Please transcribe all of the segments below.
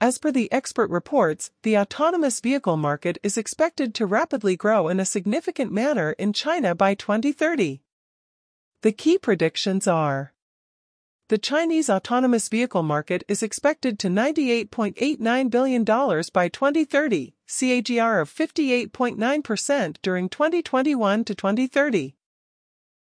As per the expert reports, the autonomous vehicle market is expected to rapidly grow in a significant manner in China by 2030. The key predictions are the Chinese autonomous vehicle market is expected to $98.89 billion by 2030, CAGR of 58.9% during 2021 to 2030.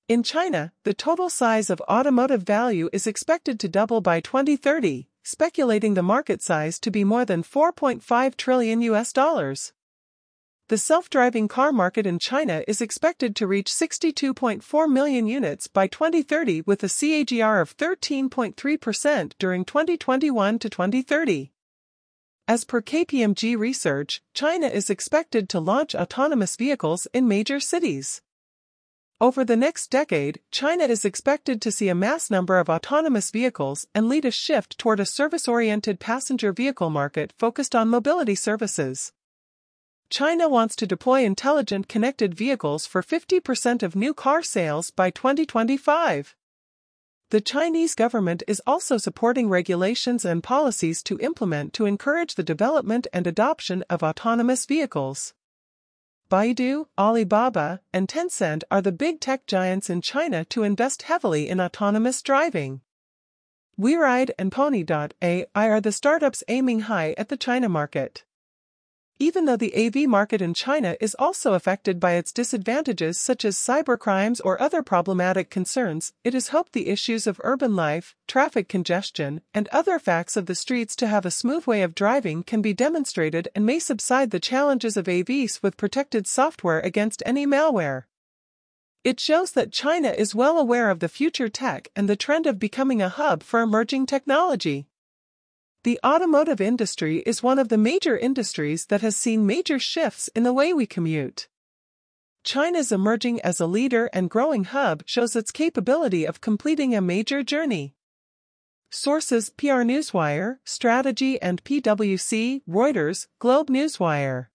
In China, the total size of automotive value is expected to double by 2030, speculating the market size to be more than 4.5 trillion US dollars. The self-driving car market in China is expected to reach 62.4 million units by 2030 with a CAGR of 13.3% during 2021 to 2030. As per KPMG research, China is expected to launch autonomous vehicles in major cities. Over the next decade, China is expected to see a mass number of autonomous vehicles and lead a shift toward a service-oriented passenger vehicle market focused on mobility services. China wants to deploy intelligent connected vehicles for 50% of new car sales by 2025. The Chinese government is also supporting regulations and policies to implement to encourage the development and adoption of autonomous vehicles. Baidu, Alibaba, and Tencent are the big tech giants in China to invest heavily in autonomous driving. WeRide and Pony.ai are the startups aiming high at the China market. Even though the AV market in China is also affected by its disadvantages such as cybercrimes or other problematic concerns, it is hoped the issues of urban life, traffic congestion, and other facts of the streets to have a smooth way of driving can be demonstrated and may subside the challenges of AVs with protected software against any malware. It shows that China is well aware of the future tech and the trend of becoming a hub for emerging technology. The automotive industry is one of the major industries that has seen major shifts in the way we commute. China's emerging as a leader and growing hub shows its capability of completing a major journey. Sources PR Newswire, Strategy and PwC, Reuters, Globe Newswire.